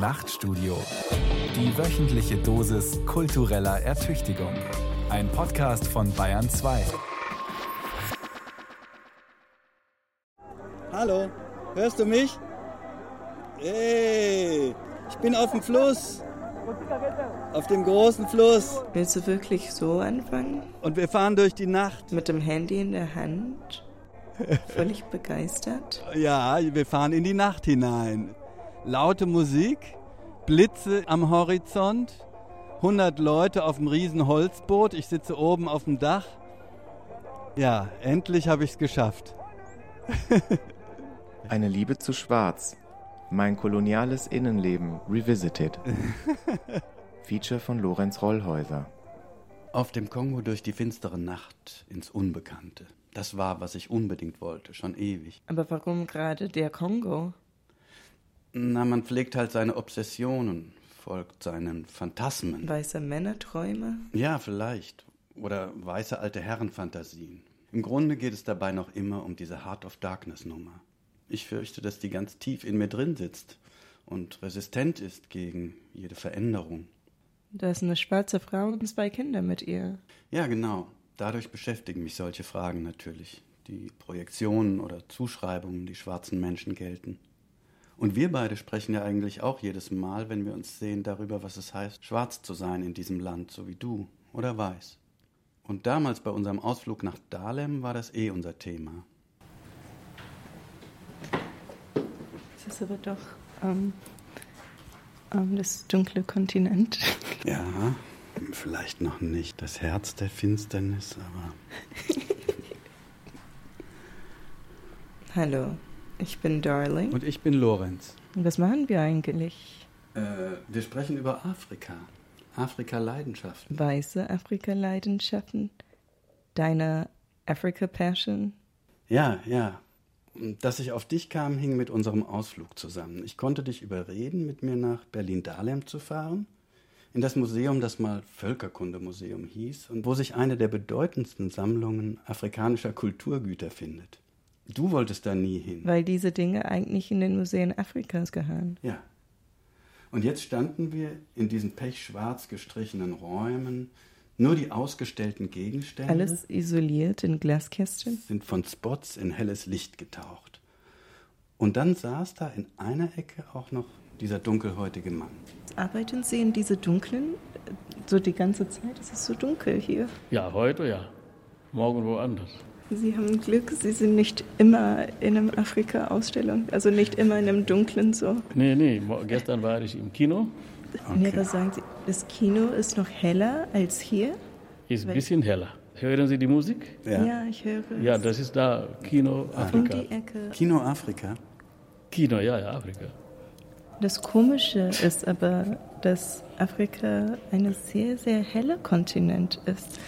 Nachtstudio. Die wöchentliche Dosis kultureller Ertüchtigung. Ein Podcast von Bayern 2. Hallo, hörst du mich? Hey, ich bin auf dem Fluss. Auf dem großen Fluss. Willst du wirklich so anfangen? Und wir fahren durch die Nacht. Mit dem Handy in der Hand? Völlig begeistert? Ja, wir fahren in die Nacht hinein. Laute Musik, Blitze am Horizont, 100 Leute auf dem riesen Holzboot. Ich sitze oben auf dem Dach. Ja, endlich habe ich es geschafft. Eine Liebe zu Schwarz. Mein koloniales Innenleben revisited. Feature von Lorenz Rollhäuser. Auf dem Kongo durch die finstere Nacht ins Unbekannte. Das war, was ich unbedingt wollte, schon ewig. Aber warum gerade der Kongo? Na, man pflegt halt seine Obsessionen, folgt seinen Phantasmen. Weiße Männerträume? Ja, vielleicht. Oder weiße alte Herrenfantasien. Im Grunde geht es dabei noch immer um diese Heart of Darkness Nummer. Ich fürchte, dass die ganz tief in mir drin sitzt und resistent ist gegen jede Veränderung. Da ist eine schwarze Frau und zwei Kinder mit ihr. Ja, genau. Dadurch beschäftigen mich solche Fragen natürlich. Die Projektionen oder Zuschreibungen, die schwarzen Menschen gelten. Und wir beide sprechen ja eigentlich auch jedes Mal, wenn wir uns sehen, darüber, was es heißt, schwarz zu sein in diesem Land, so wie du oder weiß. Und damals bei unserem Ausflug nach Dahlem war das eh unser Thema. Das ist aber doch ähm, ähm, das dunkle Kontinent. Ja, vielleicht noch nicht das Herz der Finsternis, aber. Hallo, ich bin Darling. Und ich bin Lorenz. Und was machen wir eigentlich? Äh, wir sprechen über Afrika. Afrika-Leidenschaften. Weiße Afrika-Leidenschaften? Deine Africa-Passion? Ja, ja. Dass ich auf dich kam, hing mit unserem Ausflug zusammen. Ich konnte dich überreden, mit mir nach Berlin-Dahlem zu fahren, in das Museum, das mal Völkerkundemuseum hieß und wo sich eine der bedeutendsten Sammlungen afrikanischer Kulturgüter findet. Du wolltest da nie hin. Weil diese Dinge eigentlich in den Museen Afrikas gehören. Ja. Und jetzt standen wir in diesen pechschwarz gestrichenen Räumen, nur die ausgestellten Gegenstände. Alles isoliert in Glaskästchen? Sind von Spots in helles Licht getaucht. Und dann saß da in einer Ecke auch noch dieser dunkelhäutige Mann. Arbeiten Sie in diese dunklen, so die ganze Zeit? Es ist so dunkel hier. Ja, heute ja. Morgen woanders. Sie haben Glück, Sie sind nicht immer in einer Afrika-Ausstellung, also nicht immer in einem dunklen so. Nee, nee, gestern war ich im Kino. Okay. Ja, was sagen Sie, das Kino ist noch heller als hier? Ist ein bisschen heller. Hören Sie die Musik? Ja, ja ich höre Ja, das ist da Kino Afrika. Um die Ecke. Kino Afrika? Kino, ja, ja, Afrika. Das Komische ist aber, dass Afrika ein sehr, sehr heller Kontinent ist.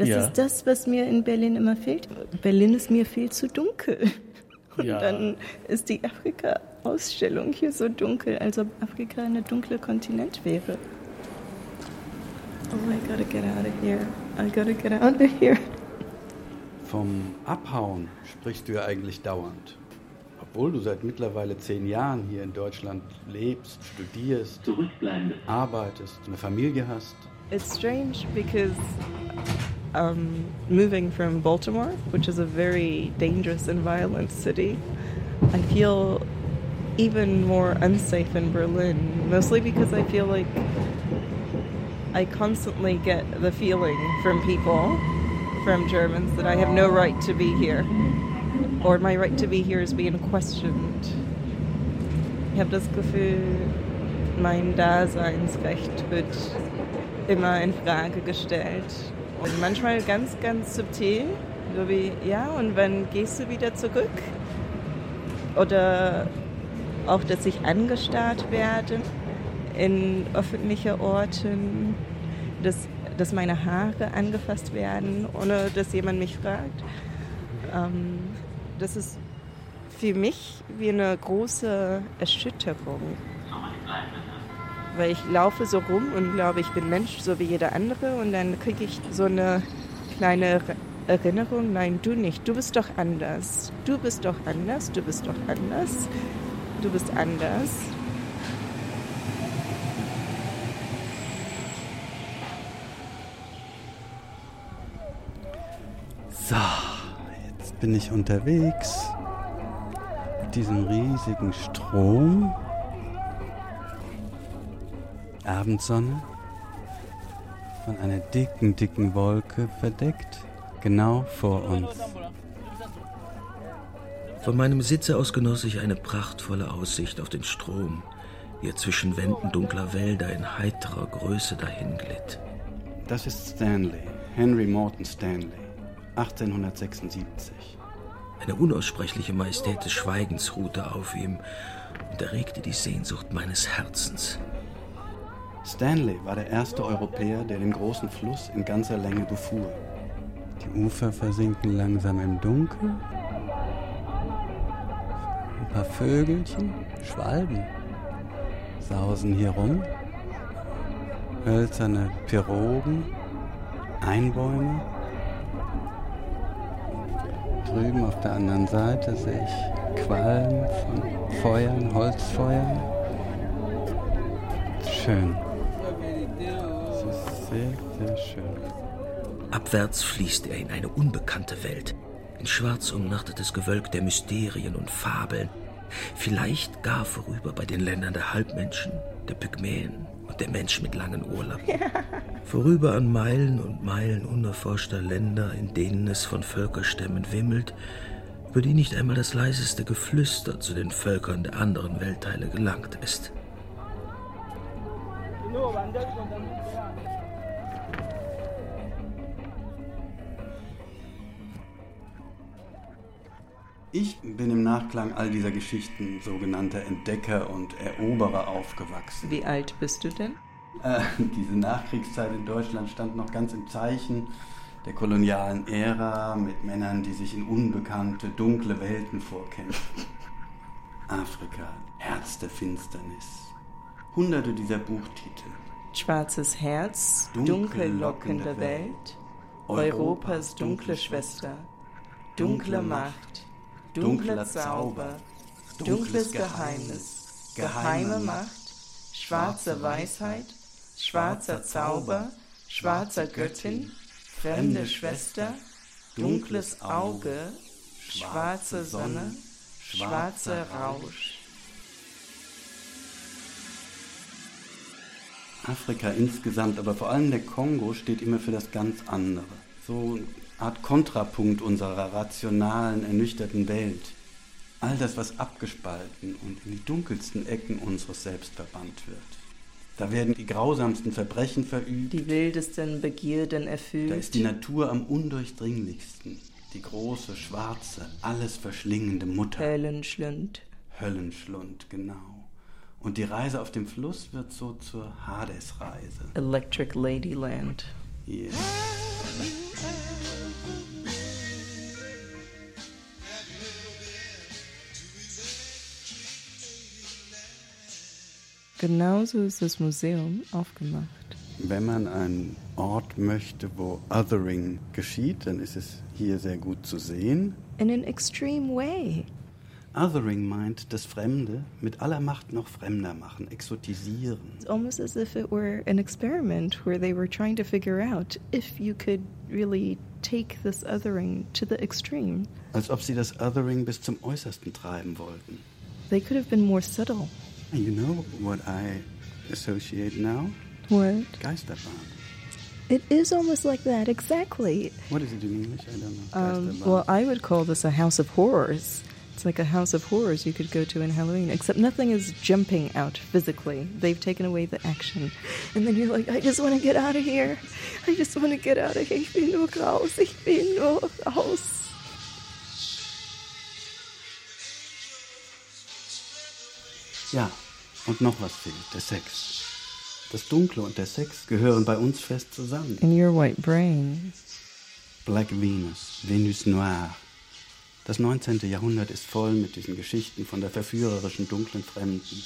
Das ja. ist das, was mir in Berlin immer fehlt. Berlin ist mir viel zu dunkel. Und ja. dann ist die Afrika-Ausstellung hier so dunkel, als ob Afrika ein dunkler Kontinent wäre. Oh, I gotta get out of here. I gotta get out of here. Vom Abhauen sprichst du ja eigentlich dauernd. Obwohl du seit mittlerweile zehn Jahren hier in Deutschland lebst, studierst, arbeitest, eine Familie hast. It's strange because um, moving from Baltimore, which is a very dangerous and violent city, I feel even more unsafe in Berlin, mostly because I feel like I constantly get the feeling from people, from Germans, that I have no right to be here, or my right to be here is being questioned. Ich habe das Gefühl, mein Daseinsrecht wird immer in Frage gestellt. Und manchmal ganz, ganz subtil, so wie, ja, und wann gehst du wieder zurück? Oder auch, dass ich angestarrt werde in öffentlichen Orten, dass, dass meine Haare angefasst werden, ohne dass jemand mich fragt. Ähm, das ist für mich wie eine große Erschütterung weil ich laufe so rum und glaube, ich bin Mensch, so wie jeder andere. Und dann kriege ich so eine kleine Erinnerung, nein, du nicht, du bist doch anders. Du bist doch anders, du bist doch anders, du bist anders. So, jetzt bin ich unterwegs mit diesem riesigen Strom. Abendsonne von einer dicken, dicken Wolke verdeckt, genau vor uns. Von meinem Sitze aus genoss ich eine prachtvolle Aussicht auf den Strom, wie er zwischen Wänden dunkler Wälder in heiterer Größe dahinglitt. Das ist Stanley, Henry Morton Stanley, 1876. Eine unaussprechliche Majestät des Schweigens ruhte auf ihm und erregte die Sehnsucht meines Herzens. Stanley war der erste Europäer, der den großen Fluss in ganzer Länge befuhr. Die Ufer versinken langsam im Dunkel. Ein paar Vögelchen, Schwalben, sausen hier rum. Hölzerne Pirogen, Einbäume. Drüben auf der anderen Seite sehe ich Quallen von Feuern, Holzfeuern. Schön. Sehr, sehr schön. Abwärts fließt er in eine unbekannte Welt, in schwarz umnachtetes Gewölk der Mysterien und Fabeln, vielleicht gar vorüber bei den Ländern der Halbmenschen, der Pygmäen und der Mensch mit langen Urlaub. Vorüber an Meilen und Meilen unerforschter Länder, in denen es von Völkerstämmen wimmelt, über die nicht einmal das leiseste Geflüster zu den Völkern der anderen Weltteile gelangt ist. Ich bin im Nachklang all dieser Geschichten sogenannter Entdecker und Eroberer aufgewachsen. Wie alt bist du denn? Äh, diese Nachkriegszeit in Deutschland stand noch ganz im Zeichen der kolonialen Ära mit Männern, die sich in unbekannte, dunkle Welten vorkämpften. Afrika, Herz der Finsternis. Hunderte dieser Buchtitel. Schwarzes Herz, Dunkle dunkle Locken Locken der der Welt. Europas dunkle Schwester. Dunkle Macht, dunkler Zauber, dunkles Geheimnis, geheime Macht, schwarze Weisheit, schwarzer Zauber, schwarzer Göttin, fremde Schwester, dunkles Auge, schwarze Sonne, schwarzer Rausch. Afrika insgesamt, aber vor allem der Kongo steht immer für das ganz andere. So Art Kontrapunkt unserer rationalen, ernüchterten Welt. All das, was abgespalten und in die dunkelsten Ecken unseres Selbst verbannt wird. Da werden die grausamsten Verbrechen verübt. Die wildesten Begierden Da erfüllt. ist die Natur am undurchdringlichsten. Die große, schwarze, alles verschlingende Mutter. Höllenschlund. Höllenschlund, genau. Und die Reise auf dem Fluss wird so zur Hades-Reise. Electric Ladyland. Yeah. Genauso ist das Museum aufgemacht. Wenn man einen Ort möchte, wo Othering geschieht, dann ist es hier sehr gut zu sehen. In an extreme way. Othering meint das Fremde mit aller Macht noch fremder machen, exotisieren. It's almost as if it were an experiment where they were trying to figure out if you could really take this othering to the extreme. Als ob sie das Othering bis zum Äußersten treiben wollten. They could have been more subtle. You know what I associate now? What? Geisterbahn. It is almost like that, exactly. What is it in English? I don't know. Um, well, I would call this a house of horrors. It's like a house of horrors you could go to in Halloween, except nothing is jumping out physically. They've taken away the action. And then you're like, I just want to get out of here. I just want to get out of here. Ich will nur raus. Ich will nur raus. Ja, und noch was fehlt, der Sex. Das Dunkle und der Sex gehören bei uns fest zusammen. In your white brain. Black Venus, Venus Noire. Das 19. Jahrhundert ist voll mit diesen Geschichten von der verführerischen dunklen Fremden.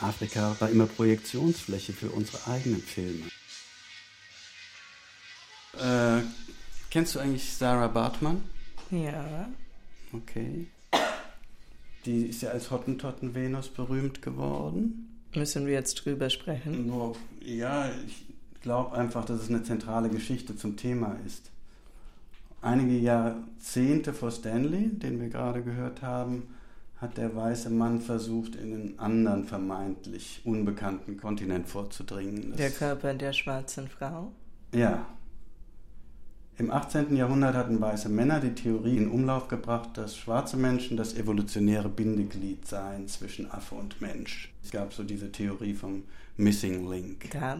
Afrika war immer Projektionsfläche für unsere eigenen Filme. Äh, kennst du eigentlich Sarah Bartmann? Ja. Okay. Die ist ja als Hottentotten-Venus berühmt geworden. Müssen wir jetzt drüber sprechen? Ja, ich glaube einfach, dass es eine zentrale Geschichte zum Thema ist. Einige Jahrzehnte vor Stanley, den wir gerade gehört haben, hat der weiße Mann versucht, in einen anderen vermeintlich unbekannten Kontinent vorzudringen. Das Der Körper der schwarzen Frau. Ja. Im 18. Jahrhundert hatten weiße Männer die Theorie in Umlauf gebracht, dass schwarze Menschen das evolutionäre Bindeglied seien zwischen Affe und Mensch. Es gab so diese Theorie vom Missing Link. Gab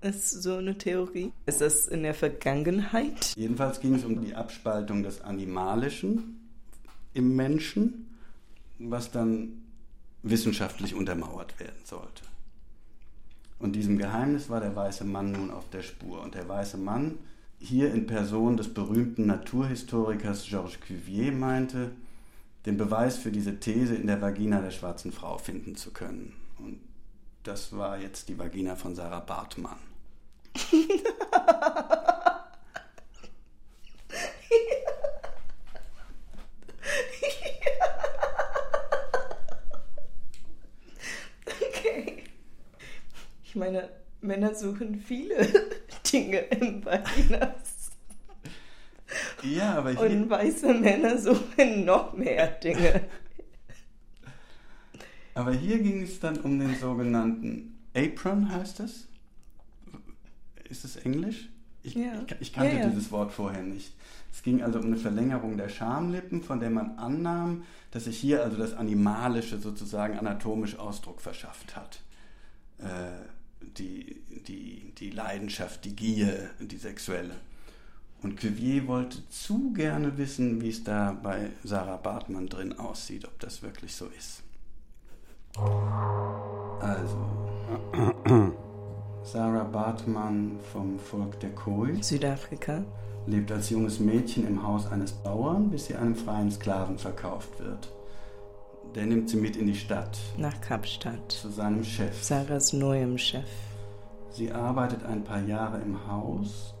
es so eine Theorie? Ist das in der Vergangenheit? Jedenfalls ging es um die Abspaltung des Animalischen im Menschen, was dann wissenschaftlich untermauert werden sollte. Und diesem Geheimnis war der weiße Mann nun auf der Spur. Und der weiße Mann, hier in Person des berühmten Naturhistorikers Georges Cuvier, meinte, den Beweis für diese These in der Vagina der schwarzen Frau finden zu können. Und das war jetzt die Vagina von Sarah Bartmann. Okay. Ich meine, Männer suchen viele Dinge im Vaginas. Ja, aber hier, Und weiße Männer suchen noch mehr Dinge. aber hier ging es dann um den sogenannten Apron, heißt es? Ist es Englisch? Ich, Ja. ich, ich kannte Ja, ja. dieses Wort vorher nicht. Es ging also um eine Verlängerung der Schamlippen, von der man annahm, dass sich hier also das Animalische sozusagen anatomisch Ausdruck verschafft hat. Äh, die, die, die Leidenschaft, die Gier, die sexuelle. Und Cuvier wollte zu gerne wissen, wie es da bei Sarah Bartmann drin aussieht, ob das wirklich so ist. Also, Sarah Bartmann vom Volk der Khoi Südafrika. lebt als junges Mädchen im Haus eines Bauern, bis sie einem freien Sklaven verkauft wird. Der nimmt sie mit in die Stadt Nach Kapstadt. zu seinem Chef. Sarahs neuem Chef. Sie arbeitet ein paar Jahre im Haus,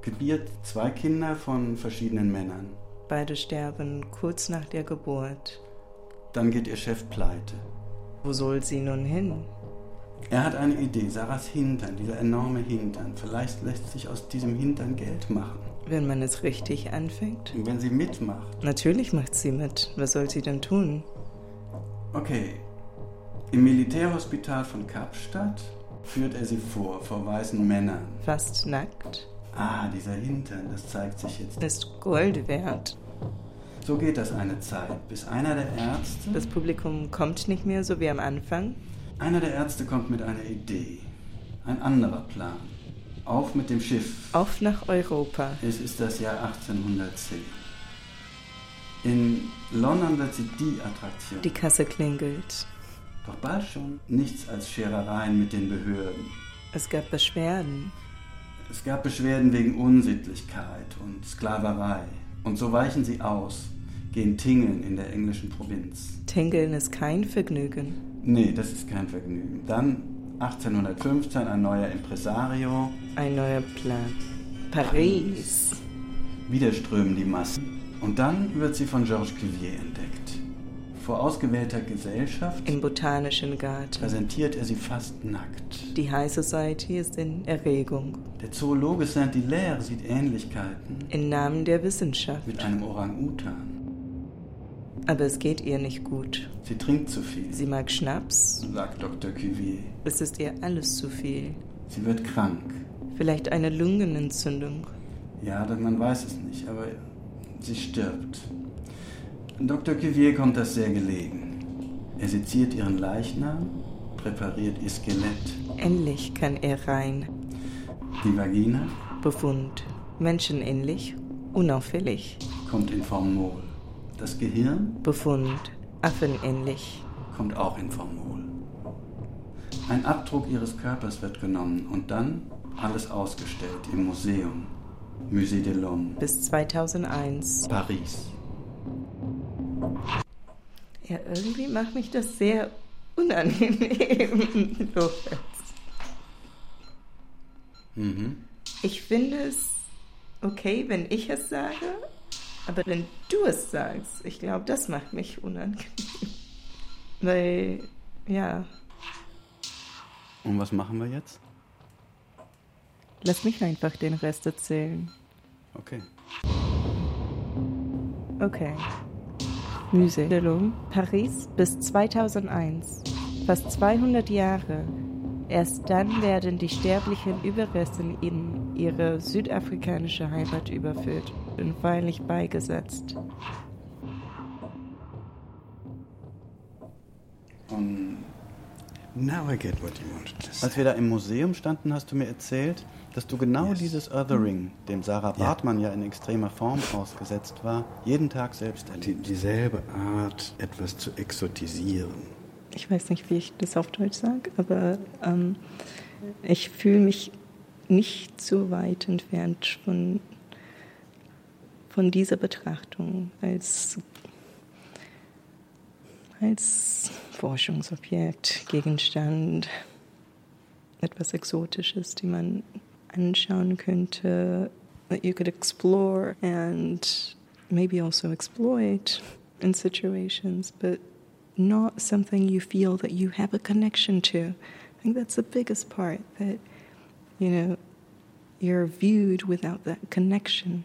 gebiert zwei Kinder von verschiedenen Männern. Beide sterben kurz nach der Geburt. Dann geht ihr Chef pleite. Wo soll sie nun hin? Er hat eine Idee, Sarahs Hintern, dieser enorme Hintern. Vielleicht lässt sich aus diesem Hintern Geld machen. Wenn man es richtig anfängt? Und wenn sie mitmacht. Natürlich macht sie mit. Was soll sie denn tun? Okay, im Militärhospital von Kapstadt führt er sie vor, vor weißen Männern. Fast nackt. Ah, dieser Hintern, das zeigt sich jetzt. Ist Gold wert. So geht das eine Zeit, bis einer der Ärzte, Das Publikum kommt nicht mehr so wie am Anfang. einer der Ärzte kommt mit einer Idee. Ein anderer Plan. Auf mit dem Schiff. Auf nach Europa. Es ist das Jahr 1810. In London wird sie die Attraktion. Die Kasse klingelt. Doch bald schon nichts als Scherereien mit den Behörden. Es gab Beschwerden. Es gab Beschwerden wegen Unsittlichkeit und Sklaverei. Und so weichen sie aus, gehen tingeln in der englischen Provinz. Tingeln ist kein Vergnügen. Nee, das ist kein Vergnügen. Dann 1815 ein neuer Impresario. Ein neuer Plan. Paris. Wieder strömen die Massen. Und dann wird sie von Georges Cuvier entdeckt. Vor ausgewählter Gesellschaft Im Botanischen Garten. präsentiert er sie fast nackt. Die High Society ist in Erregung. Der Zoologe Saint-Hilaire sieht Ähnlichkeiten Im Namen der Wissenschaft. mit einem Orang-Utan. Aber es geht ihr nicht gut. Sie trinkt zu viel, Sie mag Schnaps. sagt Dr. Cuvier. Es ist ihr alles zu viel. Sie wird krank. Vielleicht eine Lungenentzündung. Ja, man weiß es nicht, aber sie stirbt. Dr. Cuvier kommt das sehr gelegen. Er seziert ihren Leichnam, präpariert ihr Skelett. Endlich kann er rein. Die Vagina Befund. Menschenähnlich. Unauffällig. kommt in Formol. Das Gehirn Befund. Affenähnlich. kommt auch in Formol. Ein Abdruck ihres Körpers wird genommen und dann alles ausgestellt im Museum. Musée de l'Homme, Bis 2001. Paris. Ja, irgendwie macht mich das sehr unangenehm, Lorenz. Mhm. Ich finde es okay, wenn ich es sage, aber wenn du es sagst, ich glaube, das macht mich unangenehm. Weil, ja, Und was machen wir jetzt? lass mich einfach den Rest erzählen. Okay. Okay. L'Homme, Paris bis 2001. Fast 200 Jahre. Erst dann werden die sterblichen Überreste in ihre südafrikanische Heimat überführt und feierlich beigesetzt. Now I get what you wanted to say. als wir da im Museum standen, hast du mir erzählt, dass du genau Yes. dieses Othering, dem Sarah Ja. Bartmann ja in extremer Form ausgesetzt war, jeden Tag selbst Die, erlebt. dieselbe Art, etwas zu exotisieren. Ich weiß nicht, wie ich das auf Deutsch sage, aber ähm, ich fühle mich nicht so weit entfernt von, von dieser Betrachtung als, als Forschungsobjekt, Gegenstand, etwas Exotisches, die man anschauen könnte, that you could explore and maybe also exploit in situations, but not something you feel that you have a connection to. I think that's the biggest part that, you know, you're viewed without that connection.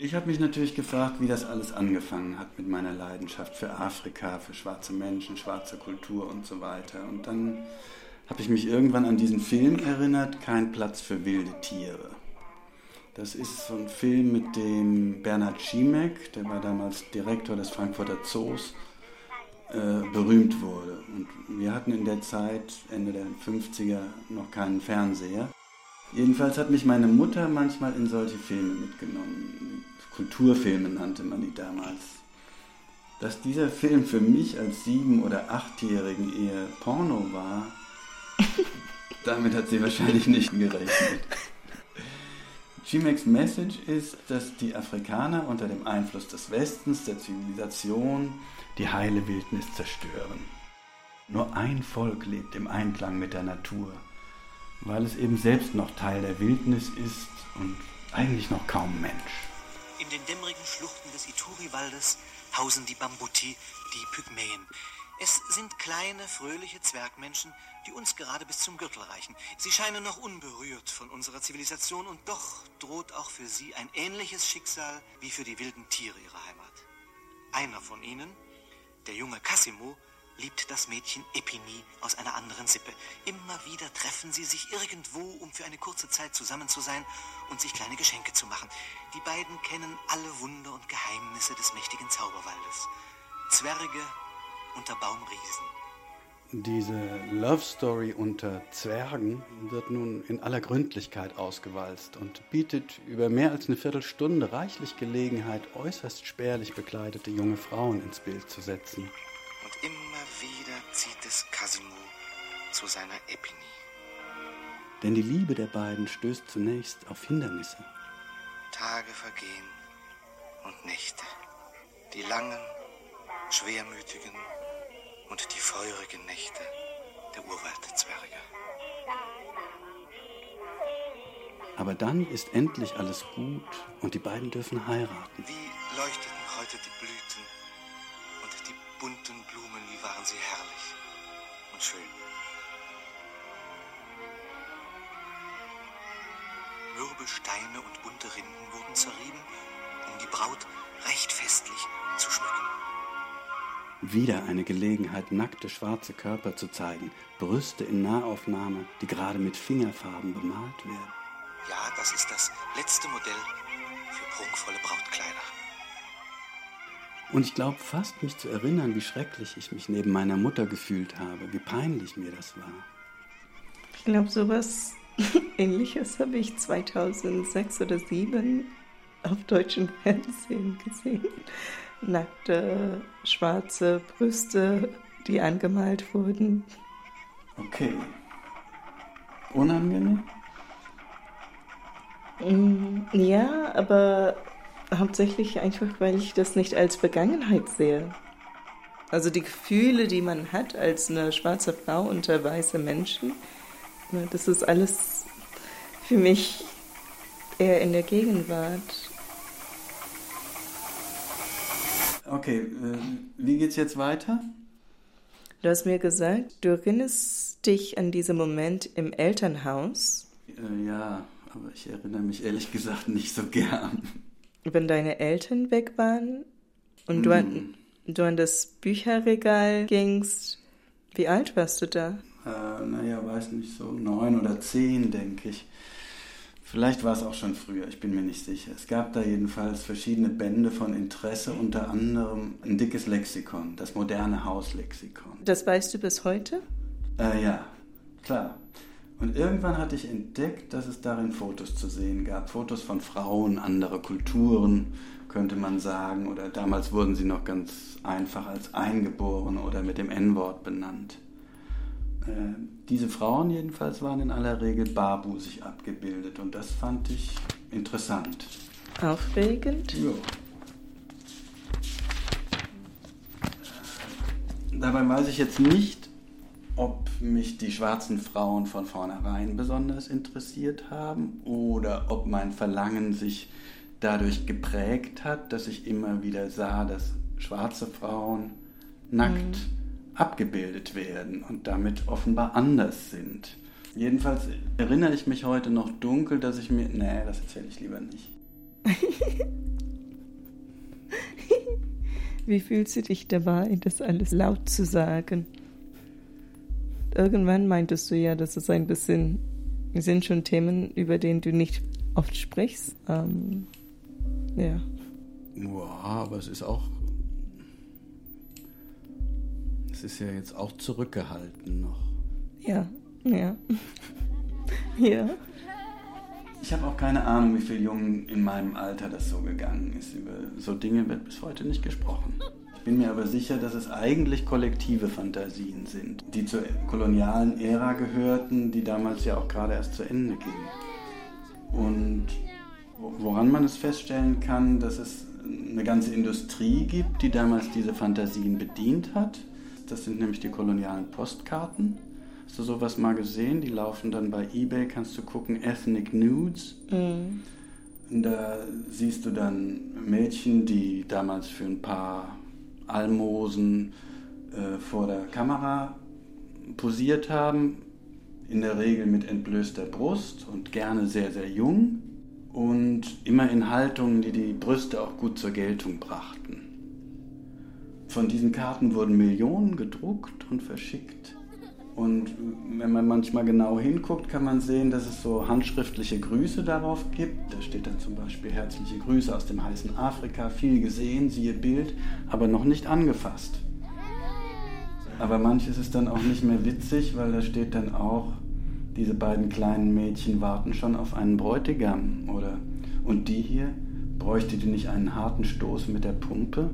Ich habe mich natürlich gefragt, wie das alles angefangen hat mit meiner Leidenschaft für Afrika, für schwarze Menschen, schwarze Kultur und so weiter. Und dann habe ich mich irgendwann an diesen Film erinnert, Kein Platz für wilde Tiere. Das ist so ein Film, mit dem Bernhard Schiemek, der war damals Direktor des Frankfurter Zoos, äh, berühmt wurde. Und wir hatten in der Zeit, Ende der 50er, noch keinen Fernseher. Jedenfalls hat mich meine Mutter manchmal in solche Filme mitgenommen. Kulturfilme nannte man die damals. Dass dieser Film für mich als sieben- oder achtjährigen eher Porno war, damit hat sie wahrscheinlich nicht gerechnet. Chimeks Message ist, dass die Afrikaner unter dem Einfluss des Westens, der Zivilisation, die heile Wildnis zerstören. Nur ein Volk lebt im Einklang mit der Natur, weil es eben selbst noch Teil der Wildnis ist und eigentlich noch kaum Mensch. In den dämmerigen Schluchten des Ituri-Waldes hausen die Bambuti, die Pygmäen. Es sind kleine, fröhliche Zwergmenschen, die uns gerade bis zum Gürtel reichen. Sie scheinen noch unberührt von unserer Zivilisation und doch droht auch für sie ein ähnliches Schicksal wie für die wilden Tiere ihrer Heimat. Einer von ihnen, der junge Cassimo, liebt das Mädchen Epini aus einer anderen Sippe. Immer wieder treffen sie sich irgendwo, um für eine kurze Zeit zusammen zu sein und sich kleine Geschenke zu machen. Die beiden kennen alle Wunder und Geheimnisse des mächtigen Zauberwaldes. Zwerge unter Baumriesen. Diese Love Story unter Zwergen wird nun in aller Gründlichkeit ausgewalzt und bietet über mehr als eine Viertelstunde reichlich Gelegenheit, äußerst spärlich bekleidete junge Frauen ins Bild zu setzen. Und immer wieder zieht es Casimir zu seiner Epini. Denn die Liebe der beiden stößt zunächst auf Hindernisse. Tage vergehen und Nächte. Die langen, schwermütigen und die feurigen Nächte der Urwaldzwerge. Aber dann ist endlich alles gut und die beiden dürfen heiraten. Wie leuchteten heute die Blüten und die bunten Blumen, sie herrlich und schön. Mürbe Steine und bunte Rinden wurden zerrieben, um die Braut recht festlich zu schmücken. Wieder eine Gelegenheit, nackte schwarze Körper zu zeigen, Brüste in Nahaufnahme, die gerade mit Fingerfarben bemalt werden. Ja, das ist das letzte Modell für prunkvolle Brautkleider. Und ich glaube fast mich zu erinnern, wie schrecklich ich mich neben meiner Mutter gefühlt habe, wie peinlich mir das war. Ich glaube, sowas Ähnliches habe ich 2006 oder 2007 auf deutschem Fernsehen gesehen. Nackte, schwarze Brüste, die angemalt wurden. Okay. Unangenehm? Mm, Ja, aber hauptsächlich einfach, weil ich das nicht als Vergangenheit sehe. Also die Gefühle, die man hat als eine schwarze Frau unter weiße Menschen, das ist alles für mich eher in der Gegenwart. Okay, äh, wie geht's jetzt weiter? Du hast mir gesagt, du erinnerst dich an diesen Moment im Elternhaus. Äh, ja, aber ich erinnere mich ehrlich gesagt nicht so gern. Wenn deine Eltern weg waren und du, an, du an das Bücherregal gingst, wie alt warst du da? Äh, naja, weiß nicht, so neun oder zehn, denke ich. Vielleicht war es auch schon früher, ich bin mir nicht sicher. Es gab da jedenfalls verschiedene Bände von Interesse, unter anderem ein dickes Lexikon, das moderne Hauslexikon. Das weißt du bis heute? Äh, ja, klar. Und irgendwann hatte ich entdeckt, dass es darin Fotos zu sehen gab. Fotos von Frauen anderer Kulturen, könnte man sagen. Oder damals wurden sie noch ganz einfach als Eingeborene oder mit dem N-Wort benannt. Äh, diese Frauen jedenfalls waren in aller Regel barbusig abgebildet und das fand ich interessant. Aufregend? Ja. Dabei weiß ich jetzt nicht, ob mich die schwarzen Frauen von vornherein besonders interessiert haben oder ob mein Verlangen sich dadurch geprägt hat, dass ich immer wieder sah, dass schwarze Frauen nackt mhm abgebildet werden und damit offenbar anders sind. Jedenfalls erinnere ich mich heute noch dunkel, dass ich mir. Nee, das erzähle ich lieber nicht. Wie fühlst du dich dabei, das alles laut zu sagen? Irgendwann meintest du ja, dass es ein bisschen. sind schon Themen, über denen du nicht oft sprichst. Ähm, ja. Ja, aber es ist auch es ist ja jetzt auch zurückgehalten noch. Ja, ja. ja. Ich habe auch keine Ahnung, wie viele Jungen in meinem Alter das so gegangen ist. Über so Dinge wird bis heute nicht gesprochen. Ich bin mir aber sicher, dass es eigentlich kollektive Fantasien sind, die zur kolonialen Ära gehörten, die damals ja auch gerade erst zu Ende ging. Und woran man es feststellen kann, dass es eine ganze Industrie gibt, die damals diese Fantasien bedient hat das sind nämlich die kolonialen Postkarten. Hast du sowas mal gesehen? Die laufen dann bei eBay, kannst du gucken, Ethnic Nudes. Mhm. Da siehst du dann Mädchen, die damals für ein paar Almosen äh, vor der Kamera posiert haben, in der Regel mit entblößter Brust und gerne sehr, sehr jung und immer in Haltungen, die die Brüste auch gut zur Geltung brachten. Von diesen Karten wurden Millionen gedruckt und verschickt. Und wenn man manchmal genau hinguckt, kann man sehen, dass es so handschriftliche Grüße darauf gibt. Da steht dann zum Beispiel herzliche Grüße aus dem heißen Afrika, viel gesehen, siehe Bild, aber noch nicht angefasst. Aber manches ist dann auch nicht mehr witzig, weil da steht dann auch, diese beiden kleinen Mädchen warten schon auf einen Bräutigam. Oder und die hier, bräuchte die nicht einen harten Stoß mit der Pumpe?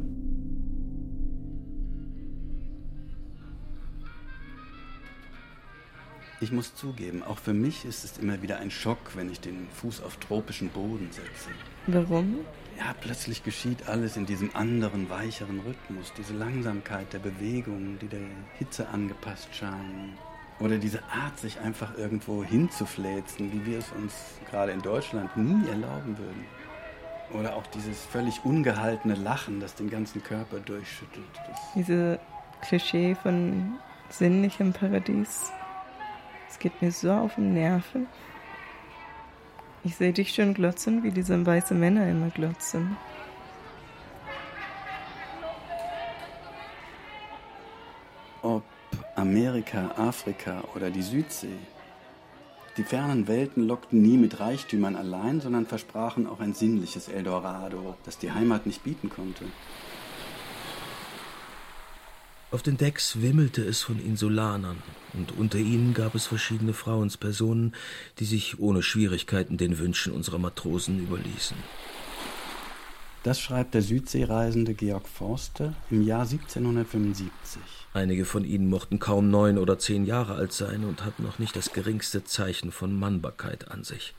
Ich muss zugeben, auch für mich ist es immer wieder ein Schock, wenn ich den Fuß auf tropischen Boden setze. Warum? Ja, plötzlich geschieht alles in diesem anderen, weicheren Rhythmus. Diese Langsamkeit der Bewegungen, die der Hitze angepasst scheinen. Oder diese Art, sich einfach irgendwo hinzufläzen, wie wir es uns gerade in Deutschland nie erlauben würden. Oder auch dieses völlig ungehaltene Lachen, das den ganzen Körper durchschüttelt. Das Diese Klischee von sinnlichem Paradies. Es geht mir so auf den Nerven. Ich sehe dich schon glotzen, wie diese weißen Männer immer glotzen. Ob Amerika, Afrika oder die Südsee. Die fernen Welten lockten nie mit Reichtümern allein, sondern versprachen auch ein sinnliches Eldorado, das die Heimat nicht bieten konnte. Auf den Decks wimmelte es von Insulanern, und unter ihnen gab es verschiedene Frauenspersonen, die sich ohne Schwierigkeiten den Wünschen unserer Matrosen überließen. Das schreibt der Südseereisende Georg Forster im Jahr 1775. Einige von ihnen mochten kaum neun oder zehn Jahre alt sein und hatten noch nicht das geringste Zeichen von Mannbarkeit an sich.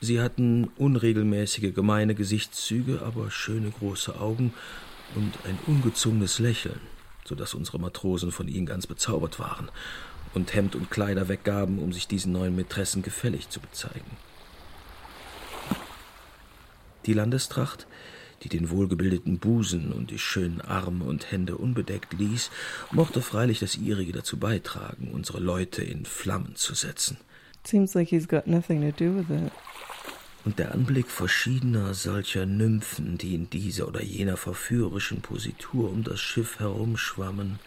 Sie hatten unregelmäßige, gemeine Gesichtszüge, aber schöne große Augen und ein ungezwungenes Lächeln, so dass unsere Matrosen von ihnen ganz bezaubert waren und Hemd und Kleider weggaben, um sich diesen neuen Mätressen gefällig zu bezeigen. Die Landestracht, die den wohlgebildeten Busen und die schönen Arme und Hände unbedeckt ließ, mochte freilich das ihrige dazu beitragen, unsere Leute in Flammen zu setzen. Seems like he's got nothing to do with it. Und der Anblick verschiedener solcher Nymphen, die in dieser oder jener verführerischen Positur um das Schiff herumschwammen,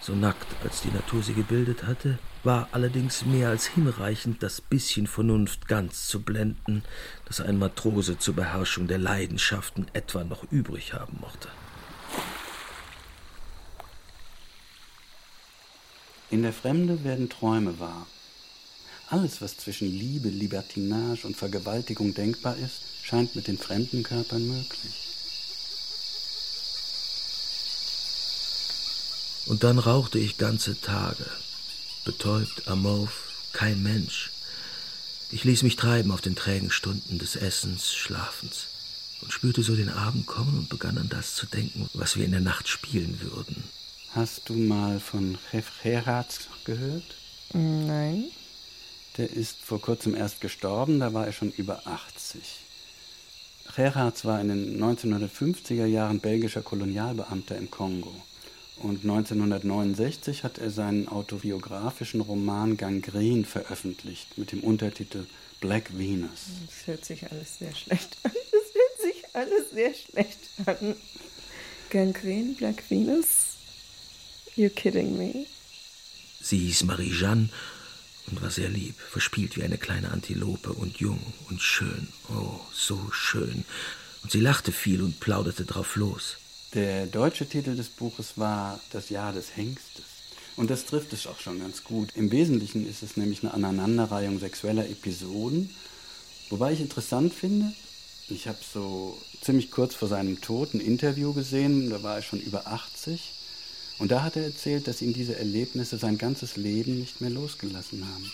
so nackt als die Natur sie gebildet hatte, war allerdings mehr als hinreichend, das bisschen Vernunft ganz zu blenden, das ein Matrose zur Beherrschung der Leidenschaften etwa noch übrig haben mochte. In der Fremde werden Träume wahr. Alles, was zwischen Liebe, Libertinage und Vergewaltigung denkbar ist, scheint mit den fremden Körpern möglich. Und dann rauchte ich ganze Tage, betäubt, amorph, kein Mensch. Ich ließ mich treiben auf den trägen Stunden des Essens, Schlafens und spürte so den Abend kommen und begann an das zu denken, was wir in der Nacht spielen würden. Hast du mal von Chef Gerhardt gehört? Nein. Der ist vor kurzem erst gestorben, da war er schon über 80. Gerhards war in den 1950er Jahren belgischer Kolonialbeamter im Kongo. Und 1969 hat er seinen autobiografischen Roman Gangrene veröffentlicht mit dem Untertitel Black Venus. Das hört sich alles sehr schlecht an. Das hört sich alles sehr schlecht an. Gangrene, Black Venus? You're kidding me. Sie hieß Marie-Jeanne und war sehr lieb, verspielt wie eine kleine Antilope und jung und schön. Oh, so schön. Und sie lachte viel und plauderte drauf los. Der deutsche Titel des Buches war Das Jahr des Hengstes. Und das trifft es auch schon ganz gut. Im Wesentlichen ist es nämlich eine Aneinanderreihung sexueller Episoden. Wobei ich interessant finde, ich habe so ziemlich kurz vor seinem Tod ein Interview gesehen, da war er schon über 80. Und da hat er erzählt, dass ihn diese Erlebnisse sein ganzes Leben nicht mehr losgelassen haben.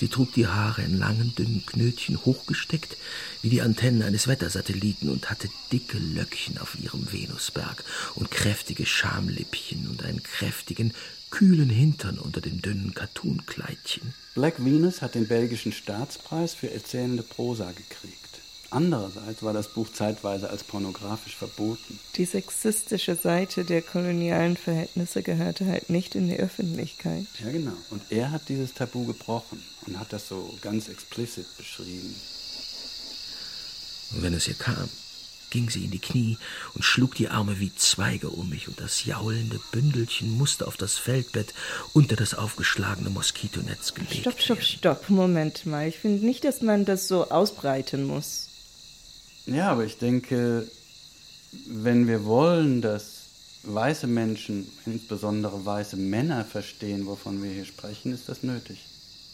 Sie trug die Haare in langen, dünnen Knötchen hochgesteckt, wie die Antennen eines Wettersatelliten, und hatte dicke Löckchen auf ihrem Venusberg und kräftige Schamlippchen und einen kräftigen, kühlen Hintern unter dem dünnen Kattunkleidchen. Black Venus hat den belgischen Staatspreis für erzählende Prosa gekriegt. Andererseits war das Buch zeitweise als pornografisch verboten. Die sexistische Seite der kolonialen Verhältnisse gehörte halt nicht in die Öffentlichkeit. Ja, genau. Und er hat dieses Tabu gebrochen und hat das so ganz explizit beschrieben. Und wenn es ihr kam, ging sie in die Knie und schlug die Arme wie Zweige um mich, und das jaulende Bündelchen musste auf das Feldbett unter das aufgeschlagene Moskitonetz gelegt Stopp, stopp, werden. stopp. Moment mal. Ich finde nicht, dass man das so ausbreiten muss. Ja, aber ich denke, wenn wir wollen, dass weiße Menschen, insbesondere weiße Männer verstehen, wovon wir hier sprechen, ist das nötig.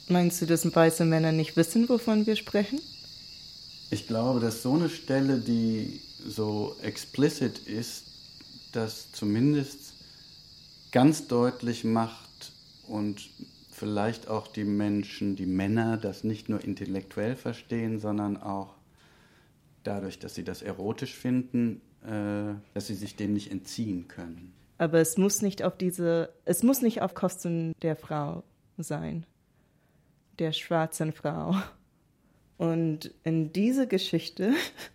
Meinst du, dass weiße Männer nicht wissen, wovon wir sprechen? Ich glaube, dass so eine Stelle, die so explicit ist, das zumindest ganz deutlich macht und vielleicht auch die Menschen, die Männer, das nicht nur intellektuell verstehen, sondern auch dadurch, dass sie das erotisch finden, äh, dass sie sich dem nicht entziehen können. Aber es muss nicht auf diese, es muss nicht auf Kosten der Frau sein, der schwarzen Frau. Und in diese Geschichte,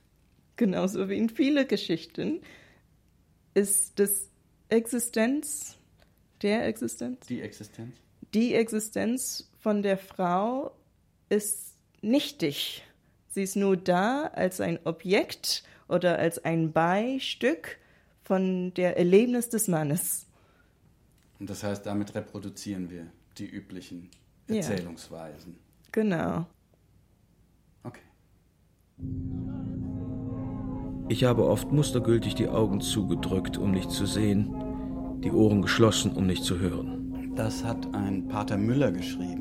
genauso wie in viele Geschichten, ist das Existenz, der Existenz, Die Existenz? die Existenz von der Frau ist nichtig. Sie ist nur da als ein Objekt oder als ein Beistück von der Erlebnis des Mannes. Und das heißt, damit reproduzieren wir die üblichen Ja. Erzählungsweisen. Genau. Okay. Ich habe oft mustergültig die Augen zugedrückt, um nicht zu sehen, die Ohren geschlossen, um nicht zu hören. Das hat ein Pater Müller geschrieben.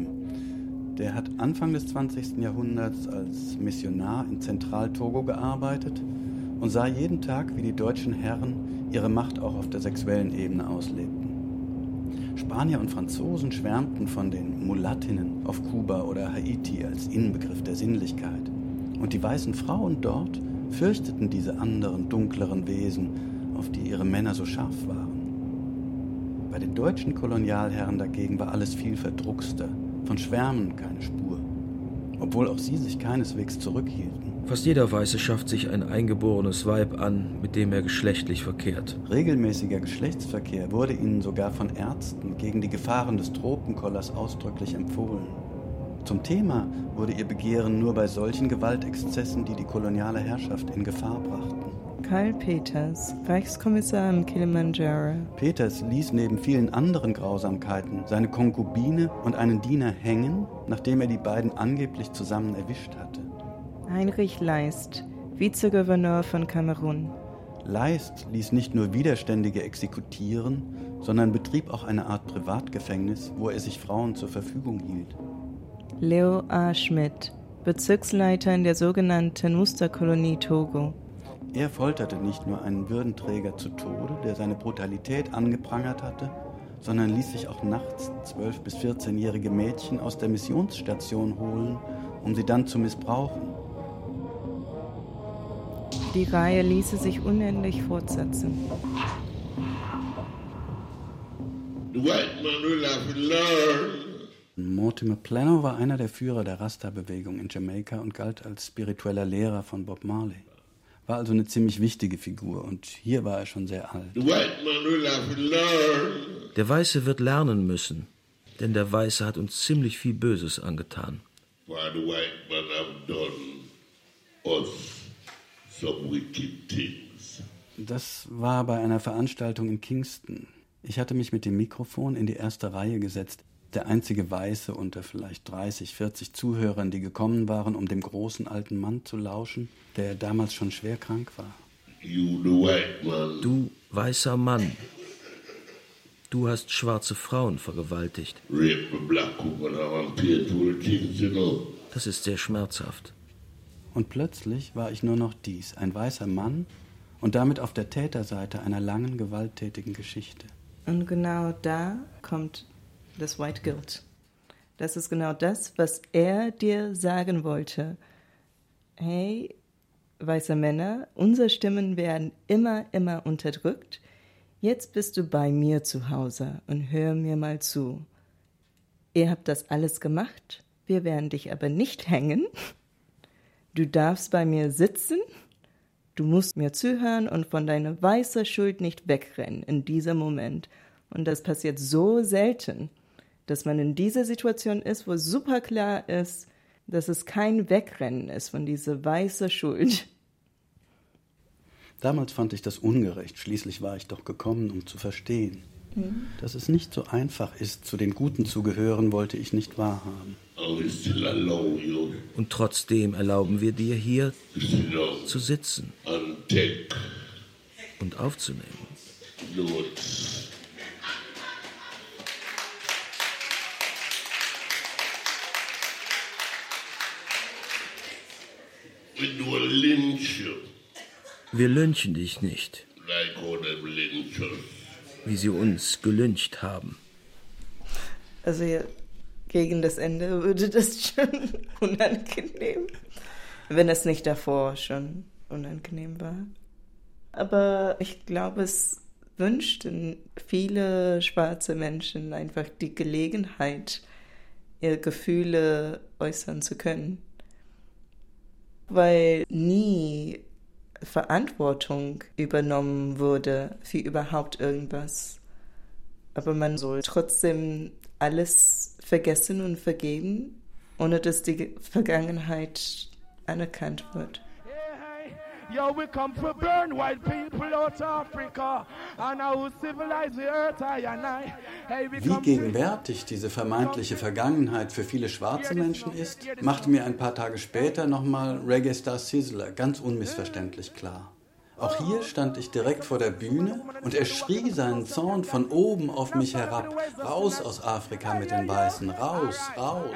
Der hat Anfang des 20. Jahrhunderts als Missionar in Zentraltogo gearbeitet und sah jeden Tag, wie die deutschen Herren ihre Macht auch auf der sexuellen Ebene auslebten. Spanier und Franzosen schwärmten von den Mulattinnen auf Kuba oder Haiti als Inbegriff der Sinnlichkeit. Und die weißen Frauen dort fürchteten diese anderen, dunkleren Wesen, auf die ihre Männer so scharf waren. Bei den deutschen Kolonialherren dagegen war alles viel verdruckster, von Schwärmen keine Spur, obwohl auch sie sich keineswegs zurückhielten. Fast jeder Weiße schafft sich ein eingeborenes Weib an, mit dem er geschlechtlich verkehrt. Regelmäßiger Geschlechtsverkehr wurde ihnen sogar von Ärzten gegen die Gefahren des Tropenkollers ausdrücklich empfohlen. Zum Thema wurde ihr Begehren nur bei solchen Gewaltexzessen, die die koloniale Herrschaft in Gefahr brachten. Karl Peters, Reichskommissar im Kilimanjaro. Peters ließ neben vielen anderen Grausamkeiten seine Konkubine und einen Diener hängen, nachdem er die beiden angeblich zusammen erwischt hatte. Heinrich Leist, Vizegouverneur von Kamerun. Leist ließ nicht nur Widerständige exekutieren, sondern betrieb auch eine Art Privatgefängnis, wo er sich Frauen zur Verfügung hielt. Leo A. Schmidt, Bezirksleiter in der sogenannten Musterkolonie Togo. Er folterte nicht nur einen Würdenträger zu Tode, der seine Brutalität angeprangert hatte, sondern ließ sich auch nachts 12- bis 14-jährige Mädchen aus der Missionsstation holen, um sie dann zu missbrauchen. Die Reihe ließe sich unendlich fortsetzen. Mortimer Plano war einer der Führer der Rasta-Bewegung in Jamaika und galt als spiritueller Lehrer von Bob Marley. War also eine ziemlich wichtige Figur und hier war er schon sehr alt. The white man will have to learn. Der Weiße wird lernen müssen, denn der Weiße hat uns ziemlich viel Böses angetan. Das war bei einer Veranstaltung in Kingston. Ich hatte mich mit dem Mikrofon in die erste Reihe gesetzt, der einzige Weiße unter vielleicht 30, 40 Zuhörern, die gekommen waren, um dem großen alten Mann zu lauschen, der damals schon schwer krank war. You, the white man, Du, weißer Mann, du hast schwarze Frauen vergewaltigt. Das ist sehr schmerzhaft. Und plötzlich war ich nur noch dies, ein weißer Mann und damit auf der Täterseite einer langen, gewalttätigen Geschichte. Und genau da kommt das White Guilt. Das ist genau das, was er dir sagen wollte. Hey, weiße Männer, unsere Stimmen werden immer, immer unterdrückt. Jetzt bist du bei mir zu Hause und hör mir mal zu. Ihr habt das alles gemacht, wir werden dich aber nicht hängen. Du darfst bei mir sitzen, du musst mir zuhören und von deiner weißen Schuld nicht wegrennen in diesem Moment. Und das passiert so selten, dass man in dieser Situation ist, wo super klar ist, dass es kein Wegrennen ist von dieser weißen Schuld. Damals fand ich das ungerecht. Schließlich war ich doch gekommen, um zu verstehen. Dass es nicht so einfach ist, zu den Guten zu gehören, wollte ich nicht wahrhaben. Und trotzdem erlauben wir dir hier zu sitzen und aufzunehmen. Notes. We do lynch you Wir lynchen dich nicht, wie sie uns gelyncht haben. Also ja, gegen das Ende würde das schon unangenehm, wenn es nicht davor schon unangenehm war. Aber ich glaube, es wünschten viele schwarze Menschen einfach die Gelegenheit, ihre Gefühle äußern zu können. Weil nie Verantwortung übernommen wurde für überhaupt irgendwas. Aber man soll trotzdem alles vergessen und vergeben, ohne dass die Vergangenheit anerkannt wird. Yo, we come to burn white people out Africa and will civilize the earth, I and I. Hey, we Wie gegenwärtig diese vermeintliche Vergangenheit für viele schwarze Menschen ist, machte mir ein paar Tage später nochmal Reggae Star Sizzler ganz unmissverständlich klar. Auch hier stand ich direkt vor der Bühne und er schrie seinen Zorn von oben auf mich herab. Raus aus Afrika mit den Weißen, raus, raus.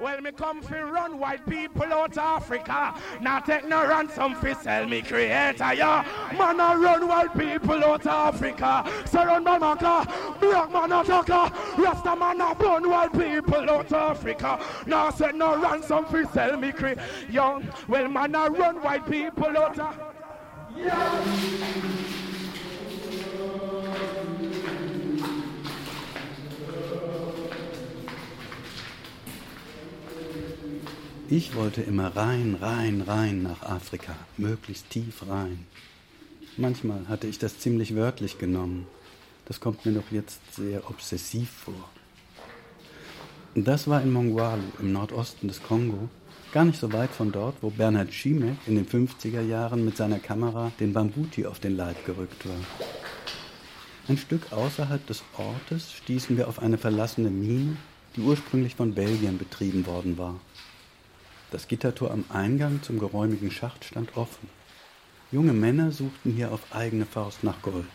Well, me come fi run white people out Africa. Now take no ransom fi sell me creator, yeah. Man, I run white people out Africa. Surround by Maka, black man attacker. Rasta man, I burn white people out Africa. Now say no ransom fi sell me creator. Young, well, man, I run white people out of... Ich wollte immer rein, rein, rein nach Afrika, möglichst tief rein. Manchmal hatte ich das ziemlich wörtlich genommen. Das kommt mir doch jetzt sehr obsessiv vor. Das war in Mongwalu im Nordosten des Kongo, gar nicht so weit von dort, wo Bernhard Schiemek in den 50er Jahren mit seiner Kamera den Bambuti auf den Leib gerückt war. Ein Stück außerhalb des Ortes stießen wir auf eine verlassene Mine, die ursprünglich von Belgiern betrieben worden war. Das Gittertor am Eingang zum geräumigen Schacht stand offen. Junge Männer suchten hier auf eigene Faust nach Gold.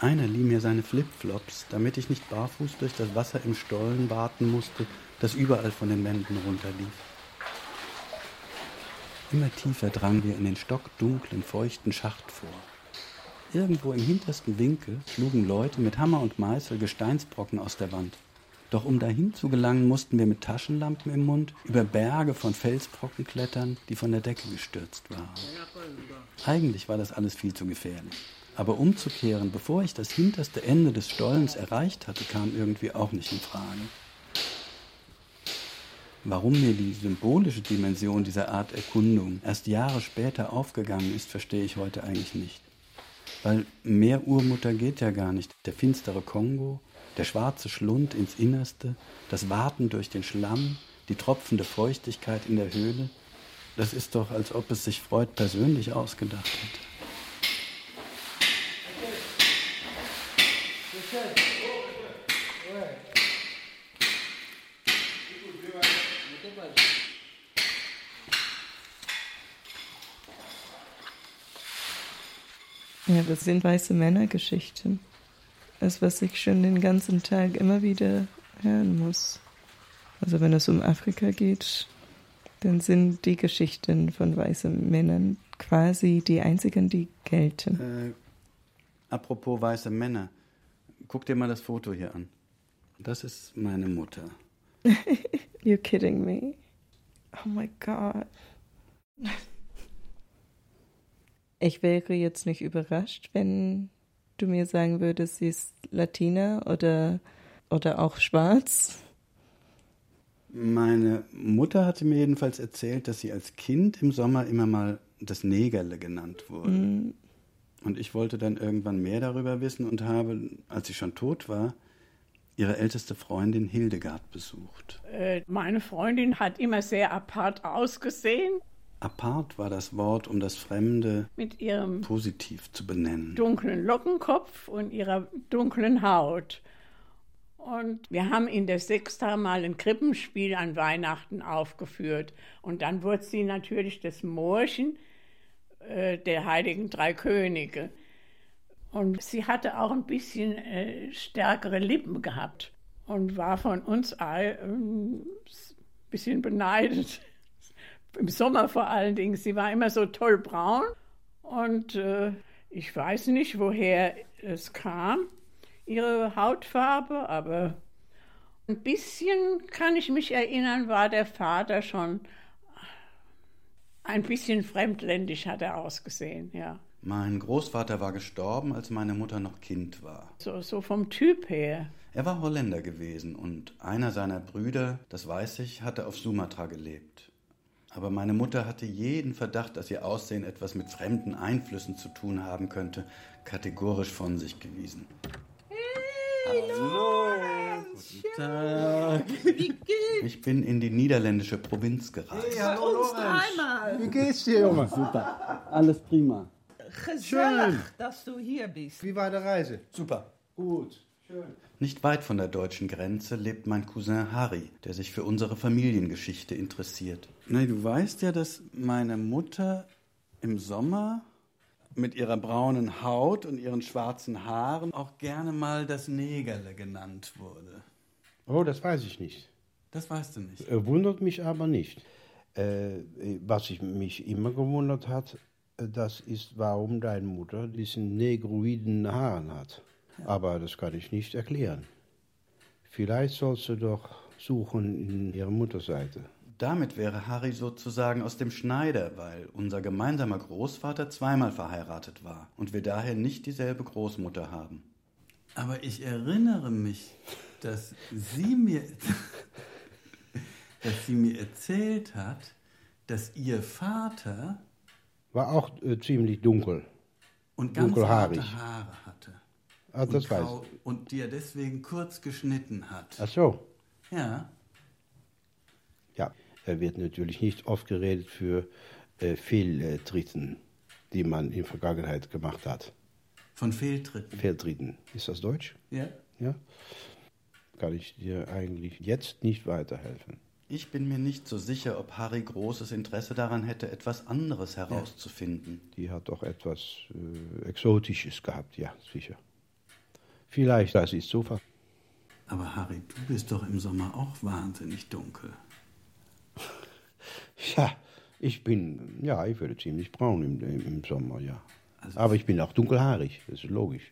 Einer lieh mir seine Flipflops, damit ich nicht barfuß durch das Wasser im Stollen warten musste, das überall von den Wänden runterlief. Immer tiefer drangen wir in den stockdunklen, feuchten Schacht vor. Irgendwo im hintersten Winkel schlugen Leute mit Hammer und Meißel Gesteinsbrocken aus der Wand. Doch um dahin zu gelangen, mussten wir mit Taschenlampen im Mund über Berge von Felsbrocken klettern, die von der Decke gestürzt waren. Eigentlich war das alles viel zu gefährlich. Aber umzukehren, bevor ich das hinterste Ende des Stollens erreicht hatte, kam irgendwie auch nicht in Frage. Warum mir die symbolische Dimension dieser Art Erkundung erst Jahre später aufgegangen ist, verstehe ich heute eigentlich nicht. Weil mehr Urmutter geht ja gar nicht. Der finstere Kongo, der schwarze Schlund ins Innerste, das Warten durch den Schlamm, die tropfende Feuchtigkeit in der Höhle, das ist doch, als ob es sich Freud persönlich ausgedacht hätte. Ja, das sind weiße Männergeschichten. Das, was ich schon den ganzen Tag immer wieder hören muss. Also wenn es um Afrika geht, dann sind die Geschichten von weißen Männern quasi die einzigen, die gelten. Äh, apropos weiße Männer, guck dir mal das Foto hier an. Das ist meine Mutter. You're kidding me? Oh my God. Ich wäre jetzt nicht überrascht, wenn du mir sagen würdest, sie ist Latina oder, oder auch schwarz. Meine Mutter hatte mir jedenfalls erzählt, dass sie als Kind im Sommer immer mal das Negerle genannt wurde. Mm. Und ich wollte dann irgendwann mehr darüber wissen und habe, als sie schon tot war, ihre älteste Freundin Hildegard besucht. Äh, meine Freundin hat immer sehr apart ausgesehen. Apart war das Wort, um das Fremde mit ihrem positiv zu benennen. dunklen Lockenkopf und ihrer dunklen Haut. Und wir haben in der Sechster mal ein Krippenspiel an Weihnachten aufgeführt. Und dann wurde sie natürlich das Märchen äh, der Heiligen Drei Könige. Und sie hatte auch ein bisschen äh, stärkere Lippen gehabt und war von uns all ein bisschen beneidet im Sommer vor allen Dingen. Sie war immer so toll braun und äh, ich weiß nicht, woher es kam, ihre Hautfarbe, aber ein bisschen kann ich mich erinnern, war der Vater schon ein bisschen fremdländisch hat er ausgesehen, ja. Mein Großvater war gestorben, als meine Mutter noch Kind war. So, so vom Typ her. Er war Holländer gewesen und einer seiner Brüder, das weiß ich, hatte auf Sumatra gelebt. Aber meine Mutter hatte jeden Verdacht, dass ihr Aussehen etwas mit fremden Einflüssen zu tun haben könnte, kategorisch von sich gewiesen. Hey, Hallo, guten Tag. Wie geht's? Ich bin in die niederländische Provinz gereist. Hey, hallo, Uns dreimal. Wie geht's dir, Junge? Super, alles prima. Gezellig, Schön. dass du hier bist. Wie war die Reise? Super. Gut. Schön. Nicht weit von der deutschen Grenze lebt mein Cousin Harry, der sich für unsere Familiengeschichte interessiert. Nein, du weißt ja, dass meine Mutter im Sommer mit ihrer braunen Haut und ihren schwarzen Haaren auch gerne mal das Negerle genannt wurde. Oh, das weiß ich nicht. Das weißt du nicht. Äh, Wundert mich aber nicht. Äh, was ich mich immer gewundert hat, äh, das ist, warum deine Mutter diesen negroiden Haaren hat. Aber das kann ich nicht erklären. Vielleicht sollst du doch suchen in ihrer Mutterseite. Damit wäre Harry sozusagen aus dem Schneider, weil unser gemeinsamer Großvater zweimal verheiratet war und wir daher nicht dieselbe Großmutter haben. Aber ich erinnere mich, dass sie mir, dass sie mir erzählt hat, dass ihr Vater War auch äh, ziemlich dunkel. und ganz Dunkelhaarig. harte Haare. Ah, das und, weiß grau- und die er deswegen kurz geschnitten hat. Ach so. Ja. Ja, er wird natürlich nicht oft geredet für äh, Fehltritten, die man in der Vergangenheit gemacht hat. Von Fehltritten? Fehltritten. Ist das Deutsch? Ja. Ja. Kann ich dir eigentlich jetzt nicht weiterhelfen. Ich bin mir nicht so sicher, ob Harry großes Interesse daran hätte, etwas anderes herauszufinden. Die hat doch etwas äh, Exotisches gehabt, ja, sicher. Vielleicht, das ist Zufall. Aber Harry, du bist doch im Sommer auch wahnsinnig dunkel. Ja, ich bin, ja, ich werde ziemlich braun im, im, Sommer, ja. Aber ich bin auch dunkelhaarig, das ist logisch.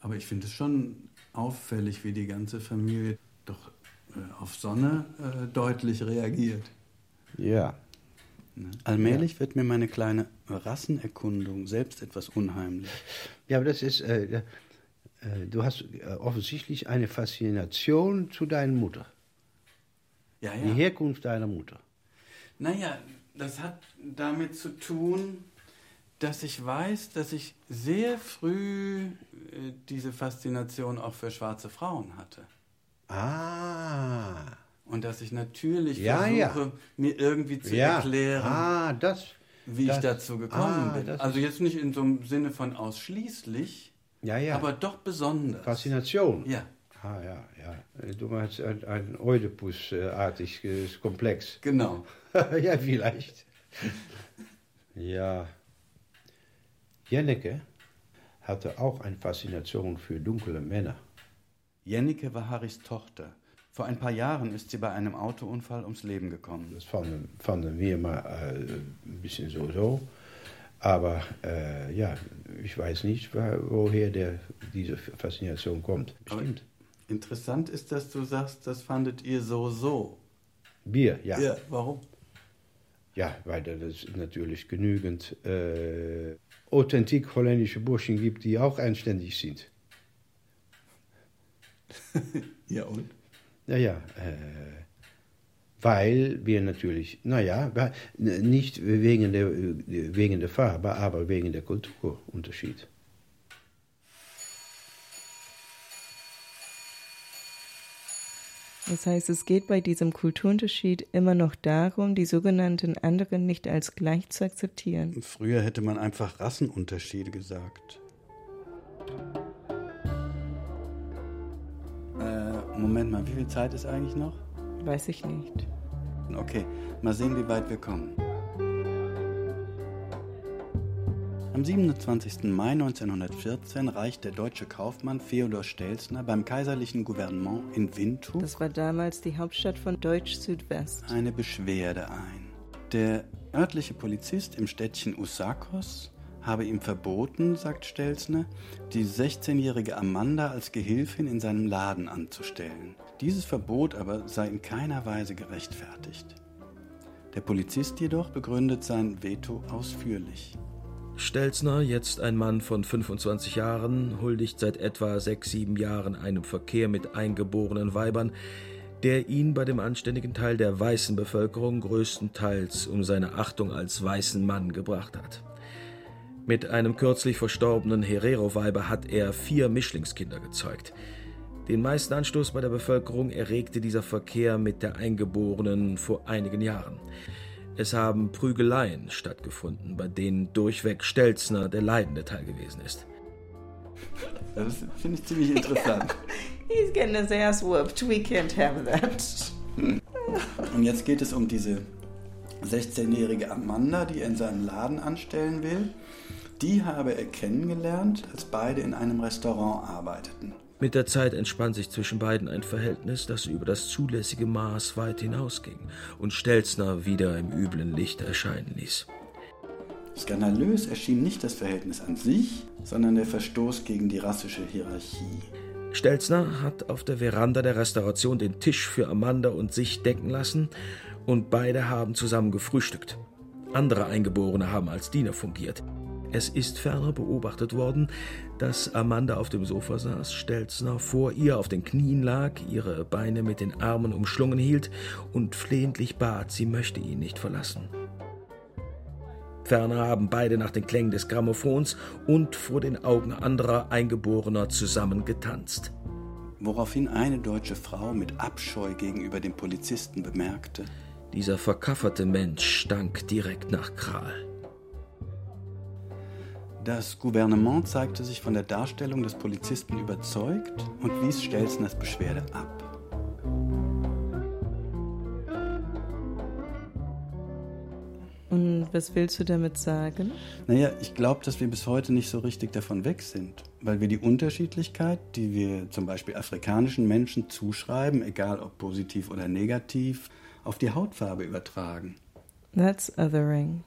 Aber ich finde es schon auffällig, wie die ganze Familie doch äh, auf Sonne äh, deutlich reagiert. Ja. Ne? Allmählich wird mir meine kleine Rassenerkundung selbst etwas unheimlich. Ja, aber das ist, äh, du hast äh, offensichtlich eine Faszination zu deiner Mutter. Ja, ja. Die Herkunft deiner Mutter. Naja, das hat damit zu tun, dass ich weiß, dass ich sehr früh äh, diese Faszination auch für schwarze Frauen hatte. Ah. Und dass ich natürlich Ja, versuche, ja. mir irgendwie zu Ja. erklären, Ah, das- wie das- ich dazu gekommen ah, bin. Also jetzt nicht in so einem Sinne von ausschließlich, Ja, ja. aber doch besonders. Faszination. Ja. Ah, ja, ja. Du meinst ein, ein Oedipus-artiges Komplex. Genau. ja, vielleicht. ja. Jenneke hatte auch eine Faszination für dunkle Männer. Jennike war Harrys Tochter. Vor ein paar Jahren ist sie bei einem Autounfall ums Leben gekommen. Das fanden, fanden wir mal äh, ein bisschen so so. Aber äh, ja, ich weiß nicht, wo- woher der, diese Faszination kommt. Bestimmt. Interessant ist, dass du sagst, das fandet ihr so so. Bier, ja. Ja, warum? Ja, weil es natürlich genügend äh, authentik holländische Burschen gibt, die auch anständig sind. Ja, und? Naja, äh, weil wir natürlich, naja, nicht wegen der, wegen der Farbe, aber wegen der Kulturunterschied. Das heißt, es geht bei diesem Kulturunterschied immer noch darum, die sogenannten anderen nicht als gleich zu akzeptieren. Früher hätte man einfach Rassenunterschiede gesagt. Äh, Moment mal, wie viel Zeit ist eigentlich noch? Weiß ich nicht. Okay, mal sehen, wie weit wir kommen. Am 27. Mai 1914 reicht der deutsche Kaufmann Theodor Stelzner beim kaiserlichen Gouvernement in Windhoek Das war damals die Hauptstadt von Deutsch-Südwest. eine Beschwerde ein. Der örtliche Polizist im Städtchen Usakos habe ihm verboten, sagt Stelzner, die 16-jährige Amanda als Gehilfin in seinem Laden anzustellen. Dieses Verbot aber sei in keiner Weise gerechtfertigt. Der Polizist jedoch begründet sein Veto ausführlich. Stelzner, jetzt ein Mann von 25 Jahren, huldigt seit etwa sechs, sieben Jahren einem Verkehr mit eingeborenen Weibern, der ihn bei dem anständigen Teil der weißen Bevölkerung größtenteils um seine Achtung als weißen Mann gebracht hat. Mit einem kürzlich verstorbenen Herero-Weiber hat er vier Mischlingskinder gezeugt. Den meisten Anstoß bei der Bevölkerung erregte dieser Verkehr mit der Eingeborenen vor einigen Jahren. Es haben Prügeleien stattgefunden, bei denen durchweg Stelzner der leidende Teil gewesen ist. Das finde ich ziemlich interessant. He's getting his ass whooped. We can't have that. Und jetzt geht es um diese 16-jährige Amanda, die er in seinem Laden anstellen will. Die habe er kennengelernt, als beide in einem Restaurant arbeiteten. Mit der Zeit entspann sich zwischen beiden ein Verhältnis, das über das zulässige Maß weit hinausging und Stelzner wieder im üblen Licht erscheinen ließ. Skandalös erschien nicht das Verhältnis an sich, sondern der Verstoß gegen die rassische Hierarchie. Stelzner hat auf der Veranda der Restauration den Tisch für Amanda und sich decken lassen und beide haben zusammen gefrühstückt. Andere Eingeborene haben als Diener fungiert. Es ist ferner beobachtet worden, dass Amanda auf dem Sofa saß, Stelzner vor ihr auf den Knien lag, ihre Beine mit den Armen umschlungen hielt und flehentlich bat, sie möchte ihn nicht verlassen. Ferner haben beide nach den Klängen des Grammophons und vor den Augen anderer Eingeborener zusammen getanzt. woraufhin eine deutsche Frau mit Abscheu gegenüber dem Polizisten bemerkte, dieser verkafferte Mensch stank direkt nach Kral. Das Gouvernement zeigte sich von der Darstellung des Polizisten überzeugt und wies Stelzners Beschwerde ab. Und was willst du damit sagen? Naja, ich glaube, dass wir bis heute nicht so richtig davon weg sind, weil wir die Unterschiedlichkeit, die wir zum Beispiel afrikanischen Menschen zuschreiben, egal ob positiv oder negativ, auf die Hautfarbe übertragen. That's othering.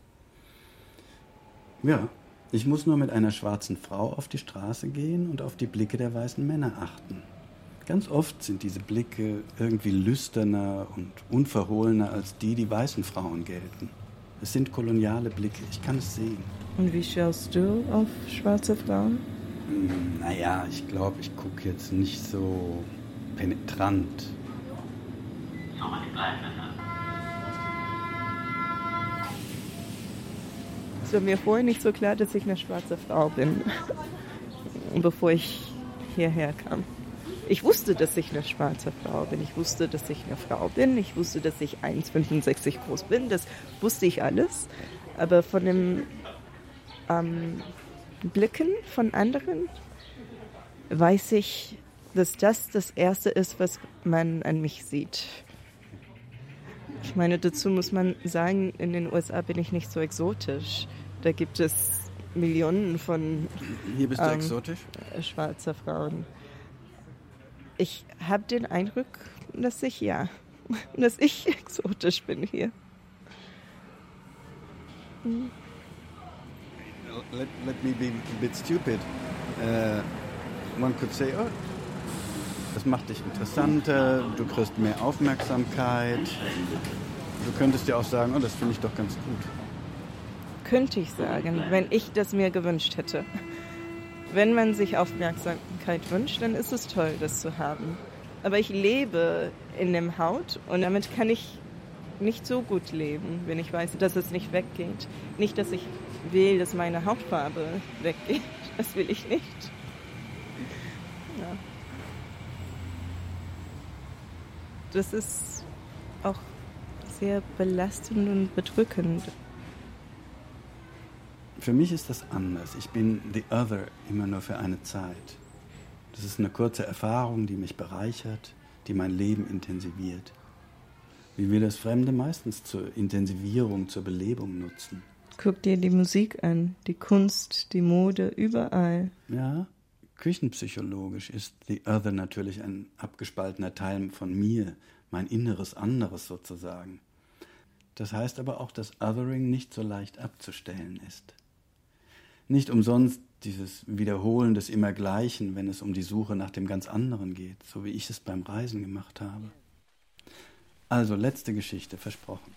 Ja, ich muss nur mit einer schwarzen Frau auf die Straße gehen und auf die Blicke der weißen Männer achten. Ganz oft sind diese Blicke irgendwie lüsterner und unverhohlener als die, die weißen Frauen gelten. Es sind koloniale Blicke, ich kann es sehen. Und wie schaust du auf schwarze Frauen? Hm, naja, ich glaube, ich gucke jetzt nicht so penetrant. So, meine Kleinen, Es war mir vorher nicht so klar, dass ich eine schwarze Frau bin, bevor ich hierher kam. Ich wusste, dass ich eine schwarze Frau bin. Ich wusste, dass ich eine Frau bin. Ich wusste, dass ich 1,65 groß bin. Das wusste ich alles. Aber von dem ähm, Blicken von anderen weiß ich, dass das das Erste ist, was man an mich sieht. Ich meine, dazu muss man sagen, in den USA bin ich nicht so exotisch. Da gibt es Millionen von Hier bist du ähm, exotisch? schwarzer Frauen. Ich habe den Eindruck, dass ich ja, dass ich exotisch bin hier. Hm. Let, let me be a bit stupid. Uh, one could say, oh, das macht dich interessanter, du kriegst mehr Aufmerksamkeit. Du könntest ja auch sagen, oh, das finde ich doch ganz gut. Könnte ich sagen, wenn ich das mir gewünscht hätte. Wenn man sich Aufmerksamkeit wünscht, dann ist es toll, das zu haben. Aber ich lebe in dem Haut und damit kann ich nicht so gut leben, wenn ich weiß, dass es nicht weggeht. Nicht, dass ich will, dass meine Hautfarbe weggeht. Das will ich nicht. Ja. Das ist auch sehr belastend und bedrückend. Für mich ist das anders. Ich bin the other immer nur für eine Zeit. Das ist eine kurze Erfahrung, die mich bereichert, die mein Leben intensiviert. Wie wir das Fremde meistens zur Intensivierung, zur Belebung nutzen. Guck dir die Musik an, die Kunst, die Mode, überall. Ja, küchenpsychologisch ist The Other natürlich ein abgespaltener Teil von mir, mein inneres anderes sozusagen. Das heißt aber auch, dass Othering nicht so leicht abzustellen ist. Nicht umsonst dieses Wiederholen des Immergleichen, wenn es um die Suche nach dem ganz anderen geht, so wie ich es beim Reisen gemacht habe. Also letzte Geschichte, versprochen.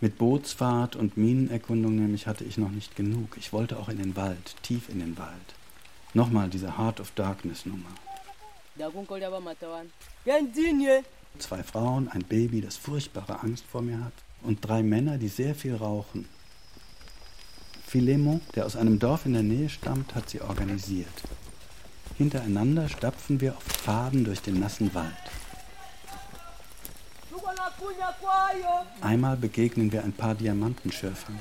Mit Bootsfahrt und Minenerkundung nämlich hatte ich noch nicht genug. Ich wollte auch in den Wald, tief in den Wald. Nochmal diese Heart of Darkness Nummer. Zwei Frauen, ein Baby, das furchtbare Angst vor mir hat und drei Männer, die sehr viel rauchen. Philemon, der aus einem Dorf in der Nähe stammt, hat sie organisiert. Hintereinander stapfen wir auf Pfaden durch den nassen Wald. Einmal begegnen wir ein paar Diamantenschürfern.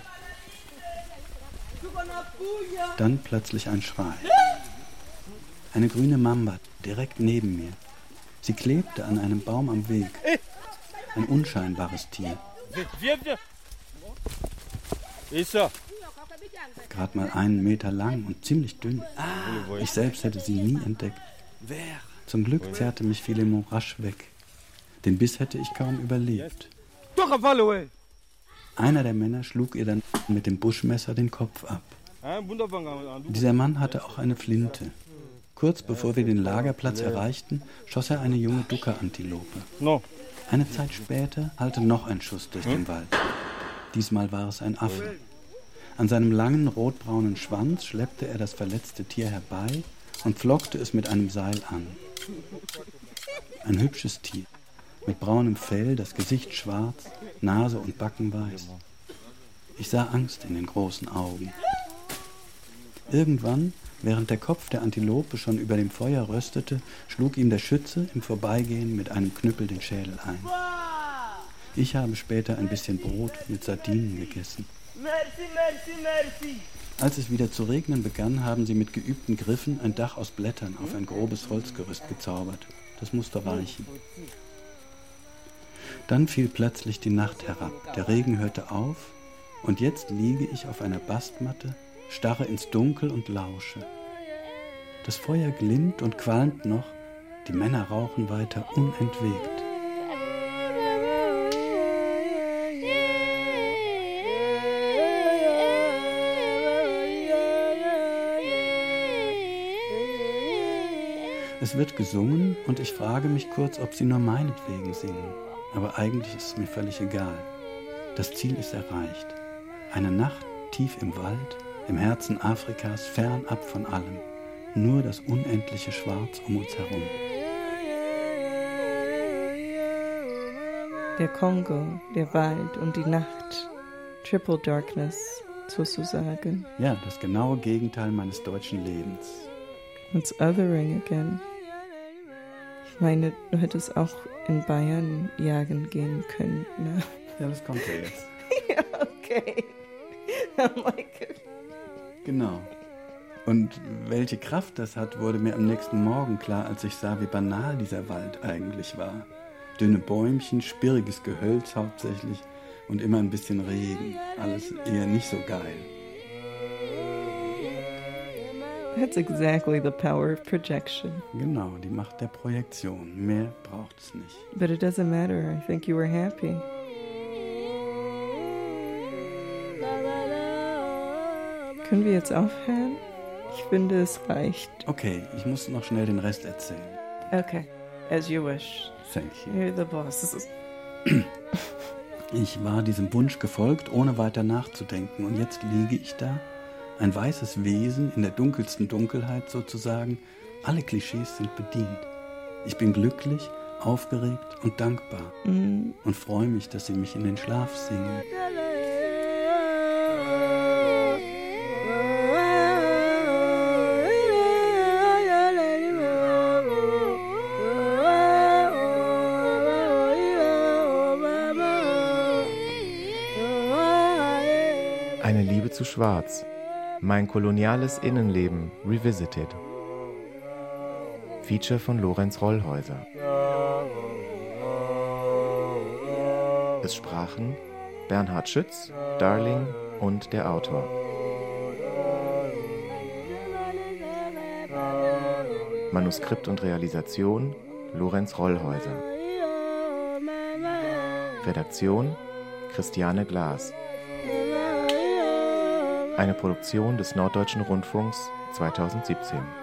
Dann plötzlich ein Schrei. Eine grüne Mamba direkt neben mir. Sie klebte an einem Baum am Weg. Ein unscheinbares Tier. Gerade mal einen Meter lang und ziemlich dünn. Ich selbst hätte sie nie entdeckt. Zum Glück zerrte mich Philemon rasch weg. Den Biss hätte ich kaum überlebt. Einer der Männer schlug ihr dann mit dem Buschmesser den Kopf ab. Dieser Mann hatte auch eine Flinte. Kurz bevor wir den Lagerplatz erreichten, schoss er eine junge Ducker-Antilope. Eine Zeit später hallte noch ein Schuss durch den Wald. Diesmal war es ein Affe. An seinem langen rotbraunen Schwanz schleppte er das verletzte Tier herbei und flockte es mit einem Seil an. Ein hübsches Tier, mit braunem Fell, das Gesicht schwarz, Nase und Backen weiß. Ich sah Angst in den großen Augen. Irgendwann Während der Kopf der Antilope schon über dem Feuer röstete, schlug ihm der Schütze im Vorbeigehen mit einem Knüppel den Schädel ein. Ich habe später ein bisschen Brot mit Sardinen gegessen. Merci, merci, merci. Als es wieder zu regnen begann, haben sie mit geübten Griffen ein Dach aus Blättern auf ein grobes Holzgerüst gezaubert. Das musste reichen. Dann fiel plötzlich die Nacht herab. Der Regen hörte auf und jetzt liege ich auf einer Bastmatte, starre ins Dunkel und lausche. Das Feuer glimmt und qualmt noch, die Männer rauchen weiter unentwegt. Es wird gesungen und ich frage mich kurz, ob sie nur meinetwegen singen. Aber eigentlich ist es mir völlig egal. Das Ziel ist erreicht. Eine Nacht tief im Wald, im Herzen Afrikas, fernab von allem. Nur das unendliche Schwarz um uns herum. Der Kongo, der Wald und die Nacht. Triple Darkness, sozusagen. Ja, das genaue Gegenteil meines deutschen Lebens. It's othering again. Ich meine, du hättest auch in Bayern jagen gehen können, ne? Ja, das kommt ja jetzt. ja, okay. I'm like, Genau. Und welche Kraft das hat, wurde mir am nächsten Morgen klar, als ich sah, wie banal dieser Wald eigentlich war. Dünne Bäumchen, spirriges Gehölz hauptsächlich und immer ein bisschen Regen. Alles eher nicht so geil. That's exactly the power of projection. Genau, die Macht der Projektion. Mehr braucht es nicht. But it doesn't matter. I think you were happy. Können wir jetzt aufhören? Ich finde, es reicht. Okay, ich muss noch schnell den Rest erzählen. Okay, as you wish. Thank you. You're the boss. Ich war diesem Wunsch gefolgt, ohne weiter nachzudenken. Und jetzt liege ich da, ein weißes Wesen in der dunkelsten Dunkelheit sozusagen. Alle Klischees sind bedient. Ich bin glücklich, aufgeregt und dankbar Mhm. und freue mich, dass sie mich in den Schlaf singen. Eine Liebe zu Schwarz. Mein koloniales Innenleben revisited. Feature von Lorenz Rollhäuser. Es sprachen Bernhard Schütz, Darling und der Autor. Manuskript und Realisation Lorenz Rollhäuser. Redaktion Christiane Glas. Eine Produktion des Norddeutschen Rundfunks 2017.